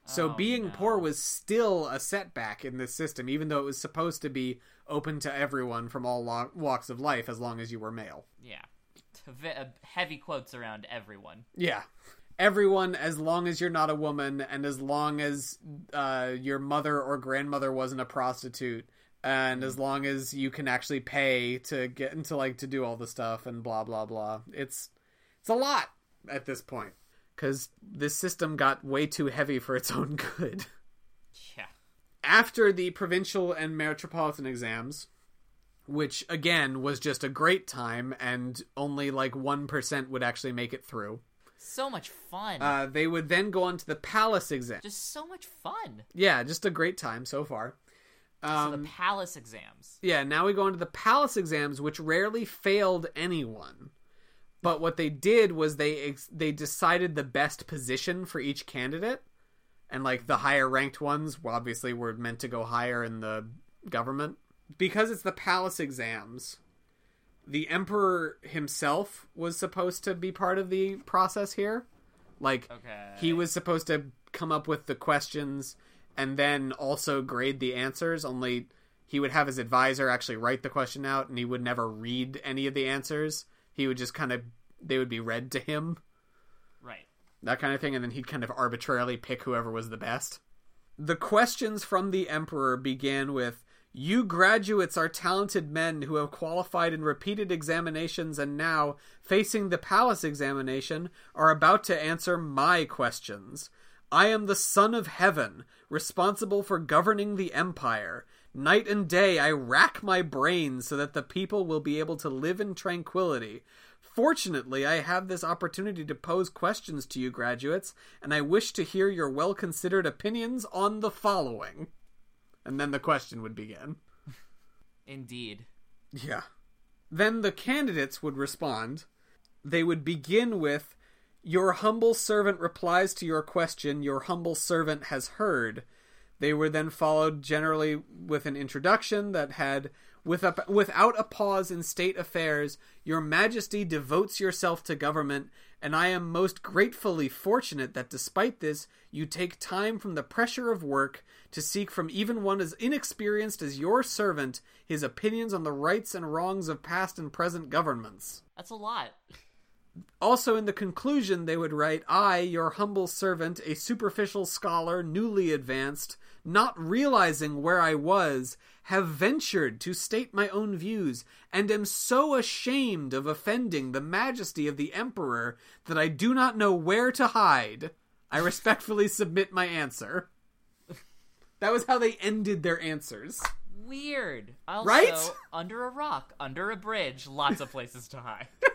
So Oh, being no. poor was still a setback in this system even though it was supposed to be open to everyone from all lo- walks of life as long as you were male. Yeah, uh, heavy quotes around everyone. Yeah. Everyone, as long as you're not a woman, and as long as uh, your mother or grandmother wasn't a prostitute, and as long as you can actually pay to get into like to do all the stuff and blah blah blah, it's it's a lot at this point because this system got way too heavy for its own good. Yeah. After the provincial and metropolitan exams, which again was just a great time, and only like one percent would actually make it through. So much fun. Uh, they would then go on to the palace exam. Just so much fun. Yeah, just a great time so far. So Um, the palace exams. yeah, now we go into the palace exams, which rarely failed anyone. But what they did was they ex- they decided the best position for each candidate, and like the higher ranked ones, obviously were meant to go higher in the government because it's the palace exams. The emperor himself was supposed to be part of the process here. Like Okay. he was supposed to come up with the questions and then also grade the answers. Only he would have his advisor actually write the question out and he would never read any of the answers. He would just kind of they would be read to him. Right. that kind of thing and then he'd kind of arbitrarily pick whoever was the best. The questions from the emperor began with you graduates are talented men who have qualified in repeated examinations and now facing the palace examination are about to answer my questions i am the son of heaven responsible for governing the empire night and day i rack my brains so that the people will be able to live in tranquility Fortunately, I have this opportunity to pose questions to you graduates, and I wish to hear your well considered opinions on the following. And then the question would begin. Indeed. Yeah. Then the candidates would respond. They would begin with Your humble servant replies to your question, Your humble servant has heard. They were then followed generally with an introduction that had with a, without a pause in state affairs, your majesty devotes yourself to government, and I am most gratefully fortunate that despite this, you take time from the pressure of work to seek from even one as inexperienced as your servant his opinions on the rights and wrongs of past and present governments. That's a lot. Also, in the conclusion, they would write, I, your humble servant, a superficial scholar, newly advanced, not realizing where I was, have ventured to state my own views, and am so ashamed of offending the majesty of the emperor that I do not know where to hide. I respectfully submit my answer. That was how they ended their answers. Weird. Also, Right? under a rock, under a bridge, lots of places to hide.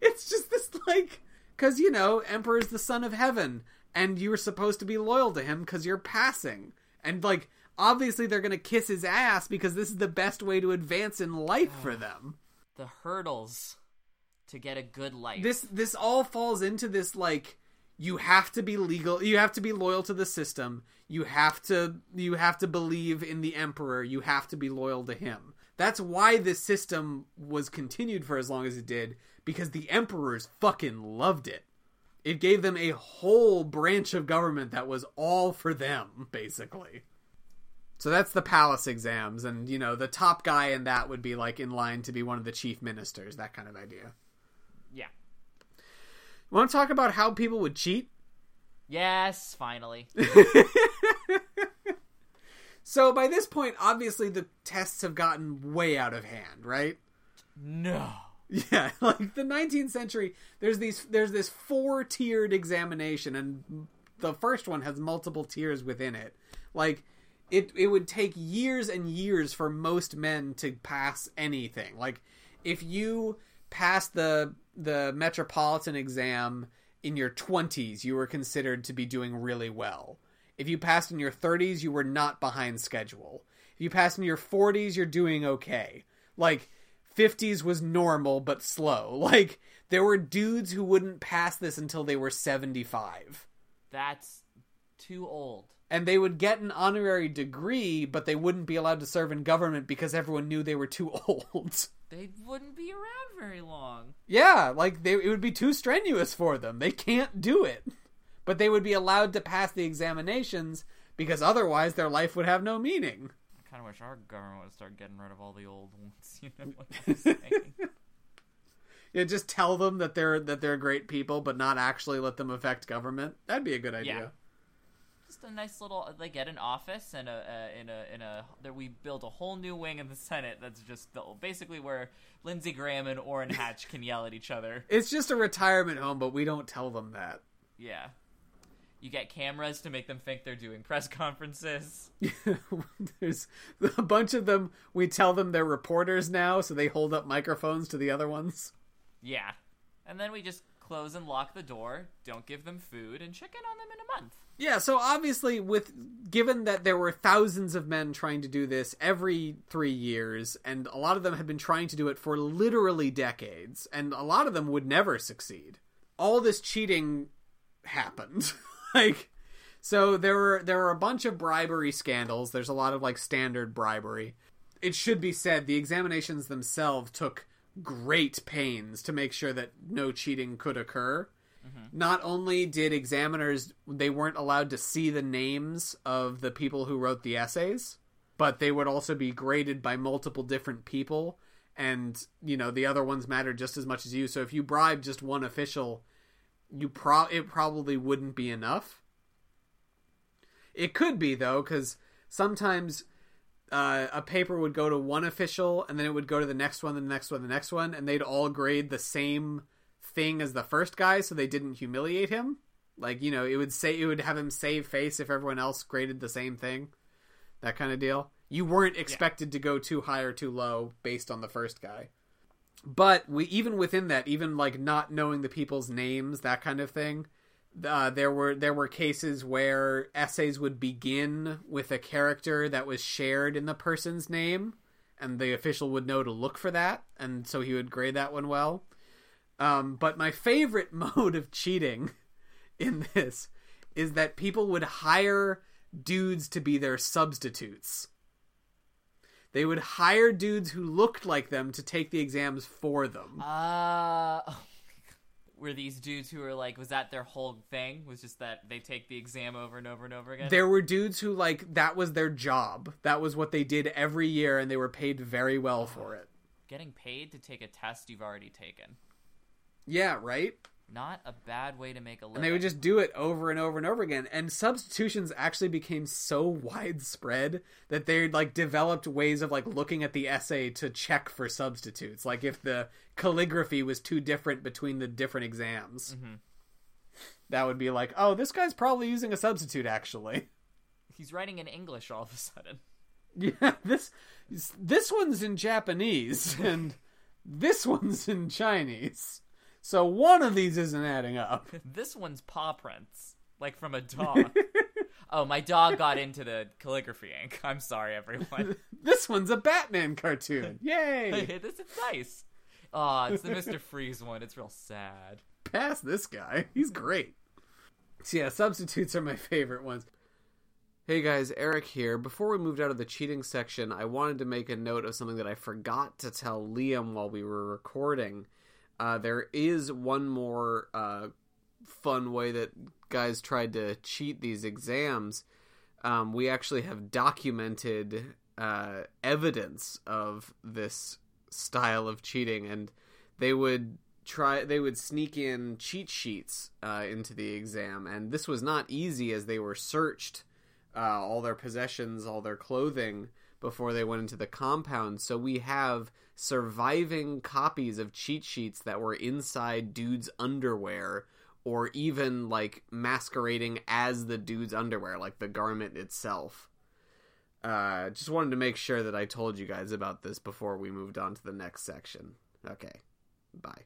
It's just this like because you know emperor is the son of heaven, and you were supposed to be loyal to him because you're passing, and like obviously they're gonna kiss his ass because this is the best way to advance in life for them. the hurdles to get a good life. This this all falls into this like you have to be legal you have to be loyal to the system. You have to you have to believe in the emperor. You have to be loyal to him. That's why this system was continued for as long as it did because the emperors fucking loved it it gave them a whole branch of government that was all for them basically so that's the palace exams and you know the top guy in that would be like in line to be one of the chief ministers that kind of idea Yeah. want to talk about how people would cheat Yes, finally. So by this point, obviously the tests have gotten way out of hand, right? no. Yeah, like the 19th century, there's these there's this four-tiered examination and the first one has multiple tiers within it. Like it it would take years and years for most men to pass anything. Like if you passed the the metropolitan exam in your 20s, you were considered to be doing really well. If you passed in your 30s, you were not behind schedule. If you passed in your 40s, you're doing okay. Like 50s was normal but slow. Like there were dudes who wouldn't pass this until they were 75. That's too old. And they would get an honorary degree, but they wouldn't be allowed to serve in government because everyone knew they were too old. They wouldn't be around very long. yeah, like they it would be too strenuous for them. They can't do it. But they would be allowed to pass the examinations because otherwise their life would have no meaning. I kind of wish our government would start getting rid of all the old ones. You know what I'm saying? Yeah, just tell them that they're that they're great people, but not actually let them affect government. That'd be a good idea. Yeah. Just a nice little. They get an office and a uh, in a in a. There we build a whole new wing in the Senate. That's just the, basically where Lindsey Graham and Orrin Hatch can yell at each other. It's just a retirement home, but we don't tell them that. Yeah. You get cameras to make them think they're doing press conferences. There's a bunch of them. We tell them they're reporters now, so they hold up microphones to the other ones. Yeah. And then we just close and lock the door, don't give them food, and check in on them in a month. Yeah, so obviously, with given that there were thousands of men trying to do this every three years, and a lot of them had been trying to do it for literally decades, and a lot of them would never succeed. All this cheating happened, like so there were there were a bunch of bribery scandals. There's a lot of like standard bribery. It should be said the examinations themselves took great pains to make sure that no cheating could occur Mm-hmm. not only did examiners they weren't allowed to see the names of the people who wrote the essays but they would also be graded by multiple different people and you know the other ones mattered just as much as you so if you bribe just one official you pro it probably wouldn't be enough. It could be though cuz sometimes uh, a paper would go to one official and then it would go to the next one the next one the next one and they'd all grade the same thing as the first guy so they didn't humiliate him. Like you know it would say it would have him save face if everyone else graded the same thing. That kind of deal. You weren't expected to go too high or too low based on the first guy but we even within that even like not knowing the people's names that kind of thing uh, there were there were cases where essays would begin with a character that was shared in the person's name and the official would know to look for that and so he would grade that one well um, but my favorite mode of cheating in this is that people would hire dudes to be their substitutes. They would hire dudes who looked like them to take the exams for them. Uh. Were these dudes who were like, was that their whole thing? Was just that they take the exam over and over and over again? There were dudes who like that was their job. That was what they did every year and they were paid very well for it. Getting paid to take a test you've already taken. Yeah, right? Not a bad way to make a living. And they would just do it over and over and over again. And substitutions actually became so widespread that they like developed ways of like looking at the essay to check for substitutes. Like if the calligraphy was too different between the different exams. Mm-hmm. That would be like, oh, this guy's probably using a substitute actually. He's writing in English all of a sudden. Yeah, this this one's in Japanese and this one's in Chinese. So one of these isn't adding up. This one's paw prints, like from a dog. oh, my dog got into the calligraphy ink. I'm sorry, everyone. This one's a Batman cartoon. Yay! this is nice. Aw, it's the Mr. Freeze one. It's real sad. Pass this guy. He's great. So yeah, substitutes are my favorite ones. Hey guys, Eric here. Before we moved out of the cheating section, I wanted to make a note of something that I forgot to tell Liam while we were recording. Uh, there is one more uh, fun way that guys tried to cheat these exams. Um, we actually have documented uh, evidence of this style of cheating, and they would try they would sneak in cheat sheets uh, into the exam, and this was not easy as they were searched uh, all their possessions, all their clothing before they went into the compound. So we have surviving copies of cheat sheets that were inside dudes' underwear or even like masquerading as the dude's underwear, like the garment itself. Uh, just wanted to make sure that I told you guys about this before we moved on to the next section. Okay, bye.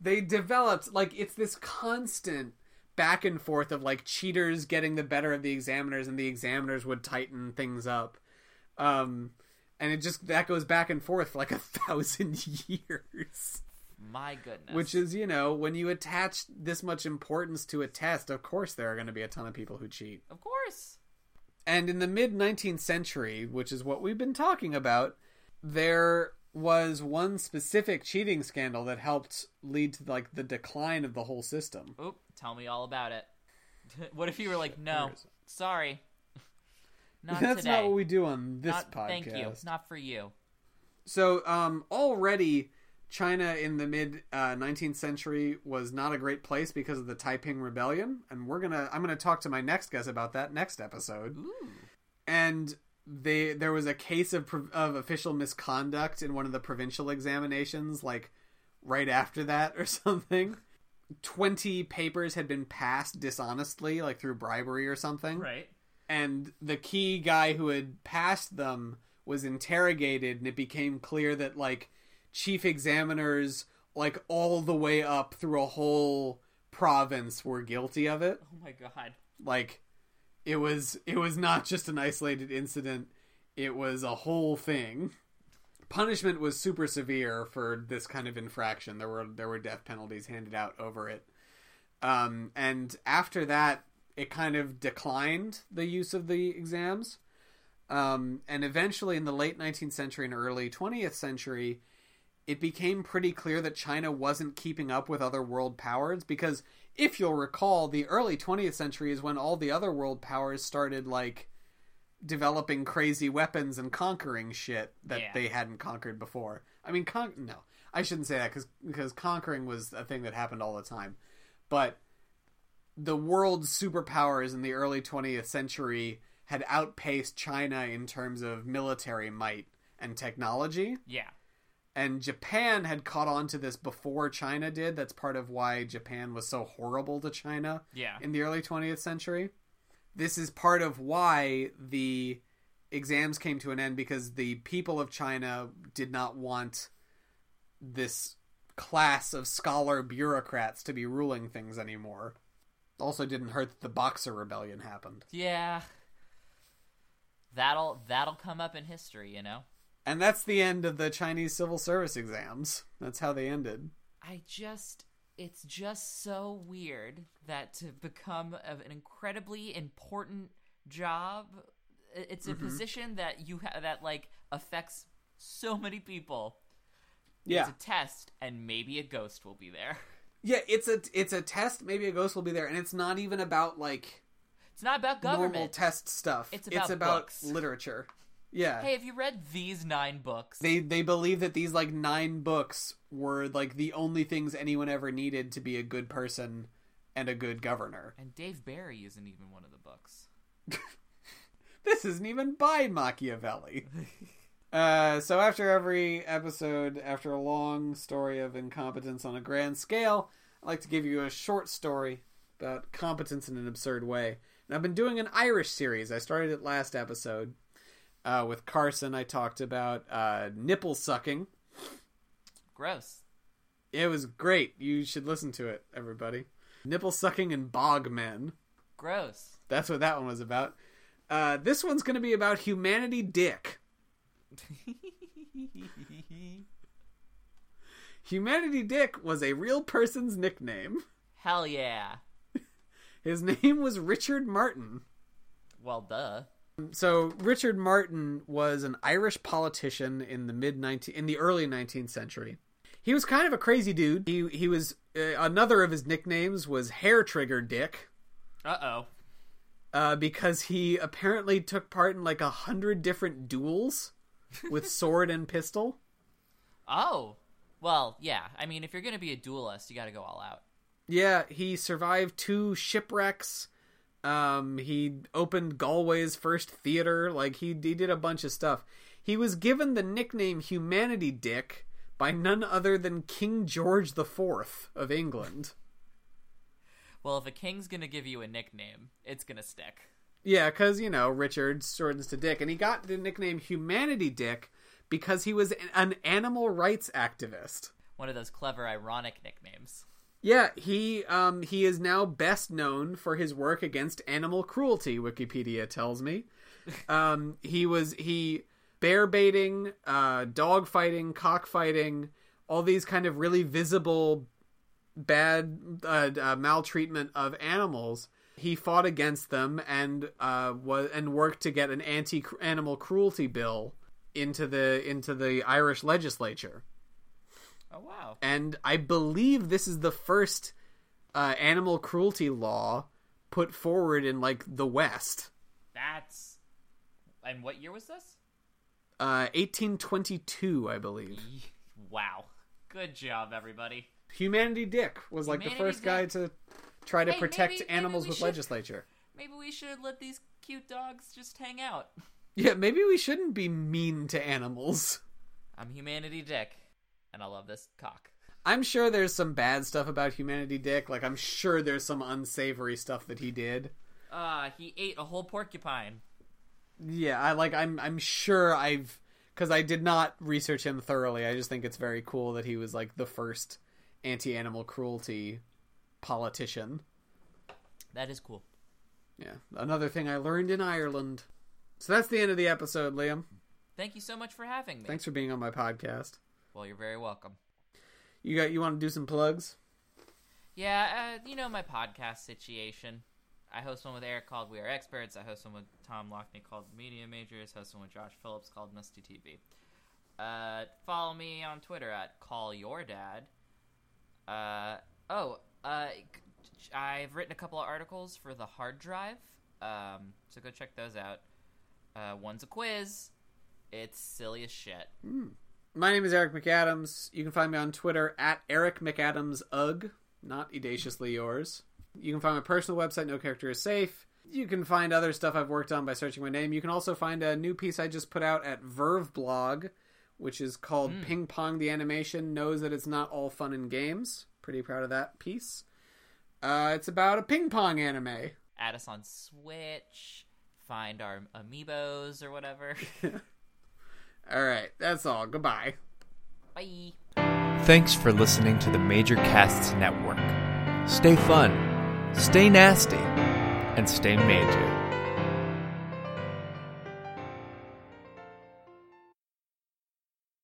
They developed like it's this constant back and forth of like cheaters getting the better of the examiners, and the examiners would tighten things up. Um, and it just that goes back and forth for like a thousand years. My goodness. Which is, you know, when you attach this much importance to a test, of course there are going to be a ton of people who cheat. of course. And in the mid 19th century, which is what we've been talking about, there was one specific cheating scandal that helped lead to like the decline of the whole system. Oop, tell me all about it. what if you were like, no, where is it? sorry, not That's today. not what we do on this Not- podcast. Thank you, It's not for you. So, um, already China in the mid uh, 19th century was not a great place because of the Taiping Rebellion, and we're gonna I'm gonna talk to my next guest about that next episode. And they there was a case of of official misconduct in one of the provincial examinations, like right after that or something. Twenty papers had been passed dishonestly, like through bribery or something Right. and the key guy who had passed them was interrogated and it became clear that like chief examiners like all the way up through a whole province were guilty of it Oh my god. like it was it was not just an isolated incident it was a whole thing punishment was super severe for this kind of infraction. There were there were death penalties handed out over it. Um, and after that it kind of declined the use of the exams. Um, and eventually in the late 19th century and early 20th century it became pretty clear that China wasn't keeping up with other world powers because if you'll recall, the early 20th century is when all the other world powers started like developing crazy weapons and conquering shit that Yeah. they hadn't conquered before. I mean, con- no, I shouldn't say that because because conquering was a thing that happened all the time, but the world's superpowers in the early 20th century had outpaced China in terms of military might and technology Yeah. and Japan had caught on to this before China did. That's part of why Japan was so horrible to China Yeah. in the early 20th century. This is part of why the exams came to an end because the people of China did not want this class of scholar bureaucrats to be ruling things anymore. Also didn't hurt that the Boxer Rebellion happened. Yeah. That'll that'll come up in history, you know. And that's the end of the Chinese civil service exams. That's how they ended. I just it's just so weird that to become of an incredibly important job it's a Mm-hmm. position that you ha- that like affects so many people. Yeah. It's a test and maybe a ghost will be there. Yeah, it's a it's a test. Maybe a ghost will be there, and it's not even about like It's not about government. normal test stuff. It's about about books. literature. Yeah, Hey, have you read these 9 books? they they believe that these like nine books were like the only things anyone ever needed to be a good person and a good governor. and Dave Barry isn't even one of the books. This isn't even by Machiavelli. Uh, so after every episode, after a long story of incompetence on a grand scale, I'd like to give you a short story about competence in an absurd way. And I've been doing an Irish series. I started it last episode uh, with Carson. I talked about uh, nipple sucking. Gross. It was great. You should listen to it, everybody. Nipple sucking and bog men. Gross. That's what that one was about. Uh, this one's going to be about humanity dick. Humanity Dick was a real person's nickname. Hell yeah. His name was Richard Martin. Well, duh. So Richard Martin was an Irish politician in the mid 19 in the early 19th century. He was kind of a crazy dude. He he was uh, another of his nicknames was Hair Trigger Dick. Uh oh. uh, because he apparently took part in like a hundred different duels with sword and pistol. Oh. Well, yeah. I mean, if you're gonna be a duelist, you got to go all out. Yeah, he survived two shipwrecks. Um, he opened Galway's first theater. Like he he did a bunch of stuff. He was given the nickname Humanity Dick by none other than King George the Fourth of England. Well, if a king's gonna give you a nickname, it's gonna stick. Yeah, because, you know, Richard shortens to Dick. And he got the nickname Humanity Dick because he was an animal rights activist. One of those clever, ironic nicknames. Yeah, he um he is now best known for his work against animal cruelty, Wikipedia tells me. Um he was he bear baiting, uh dog fighting, cockfighting, all these kind of really visible bad uh, uh, maltreatment of animals. He fought against them and uh was and worked to get an anti animal cruelty bill into the into the Irish legislature Oh wow. and I believe this is the first uh, animal cruelty law put forward in like the West. That's. And what year was this? Uh, 1822, I believe. Wow. Good job, everybody. Humanity Dick was like the Humanity first guy to try to Hey, protect maybe- maybe animals we with should- legislature. Maybe we should let these cute dogs just hang out. Yeah, maybe we shouldn't be mean to animals. I'm Humanity Dick, and I love this cock. I'm sure there's some bad stuff about Humanity Dick. Like I'm sure there's some unsavory stuff that he did. Ah, he ate a whole porcupine. Yeah, I like I'm I'm sure I've cuz I did not research him thoroughly. I just think it's very cool that he was like the first anti-animal cruelty politician. That is cool. Yeah, another thing I learned in Ireland. So that's the end of the episode, Liam. Thank you so much for having me. Thanks for being on my podcast. Well, you're very welcome. You got you want to do some plugs? Yeah, uh, you know my podcast situation. I host one with Eric called We Are Experts. I host one with Tom Lockney called Media Majors. Host one with Josh Phillips called Musty TV. Uh, follow me on Twitter at Call Your Dad. Uh, oh, uh, I've written a couple of articles for the Hard Drive. Um, so go check those out. Uh, one's a quiz. It's silly as shit. My name is Eric McAdams. You can find me on Twitter at Eric McAdams Ugh, not edaciously yours. You can find my personal website, No Character is Safe. You can find other stuff I've worked on by searching my name. You can also find a new piece I just put out at Verve Blog, which is called Ping Pong the Animation Knows That It's Not All Fun and Games. Pretty proud of that piece. Uh, it's about a ping pong anime. Add us on Switch. Find our amiibos or whatever. All right, that's all. Goodbye. Bye. Thanks for listening to the Major Casts Network. Stay fun, stay nasty, and stay major.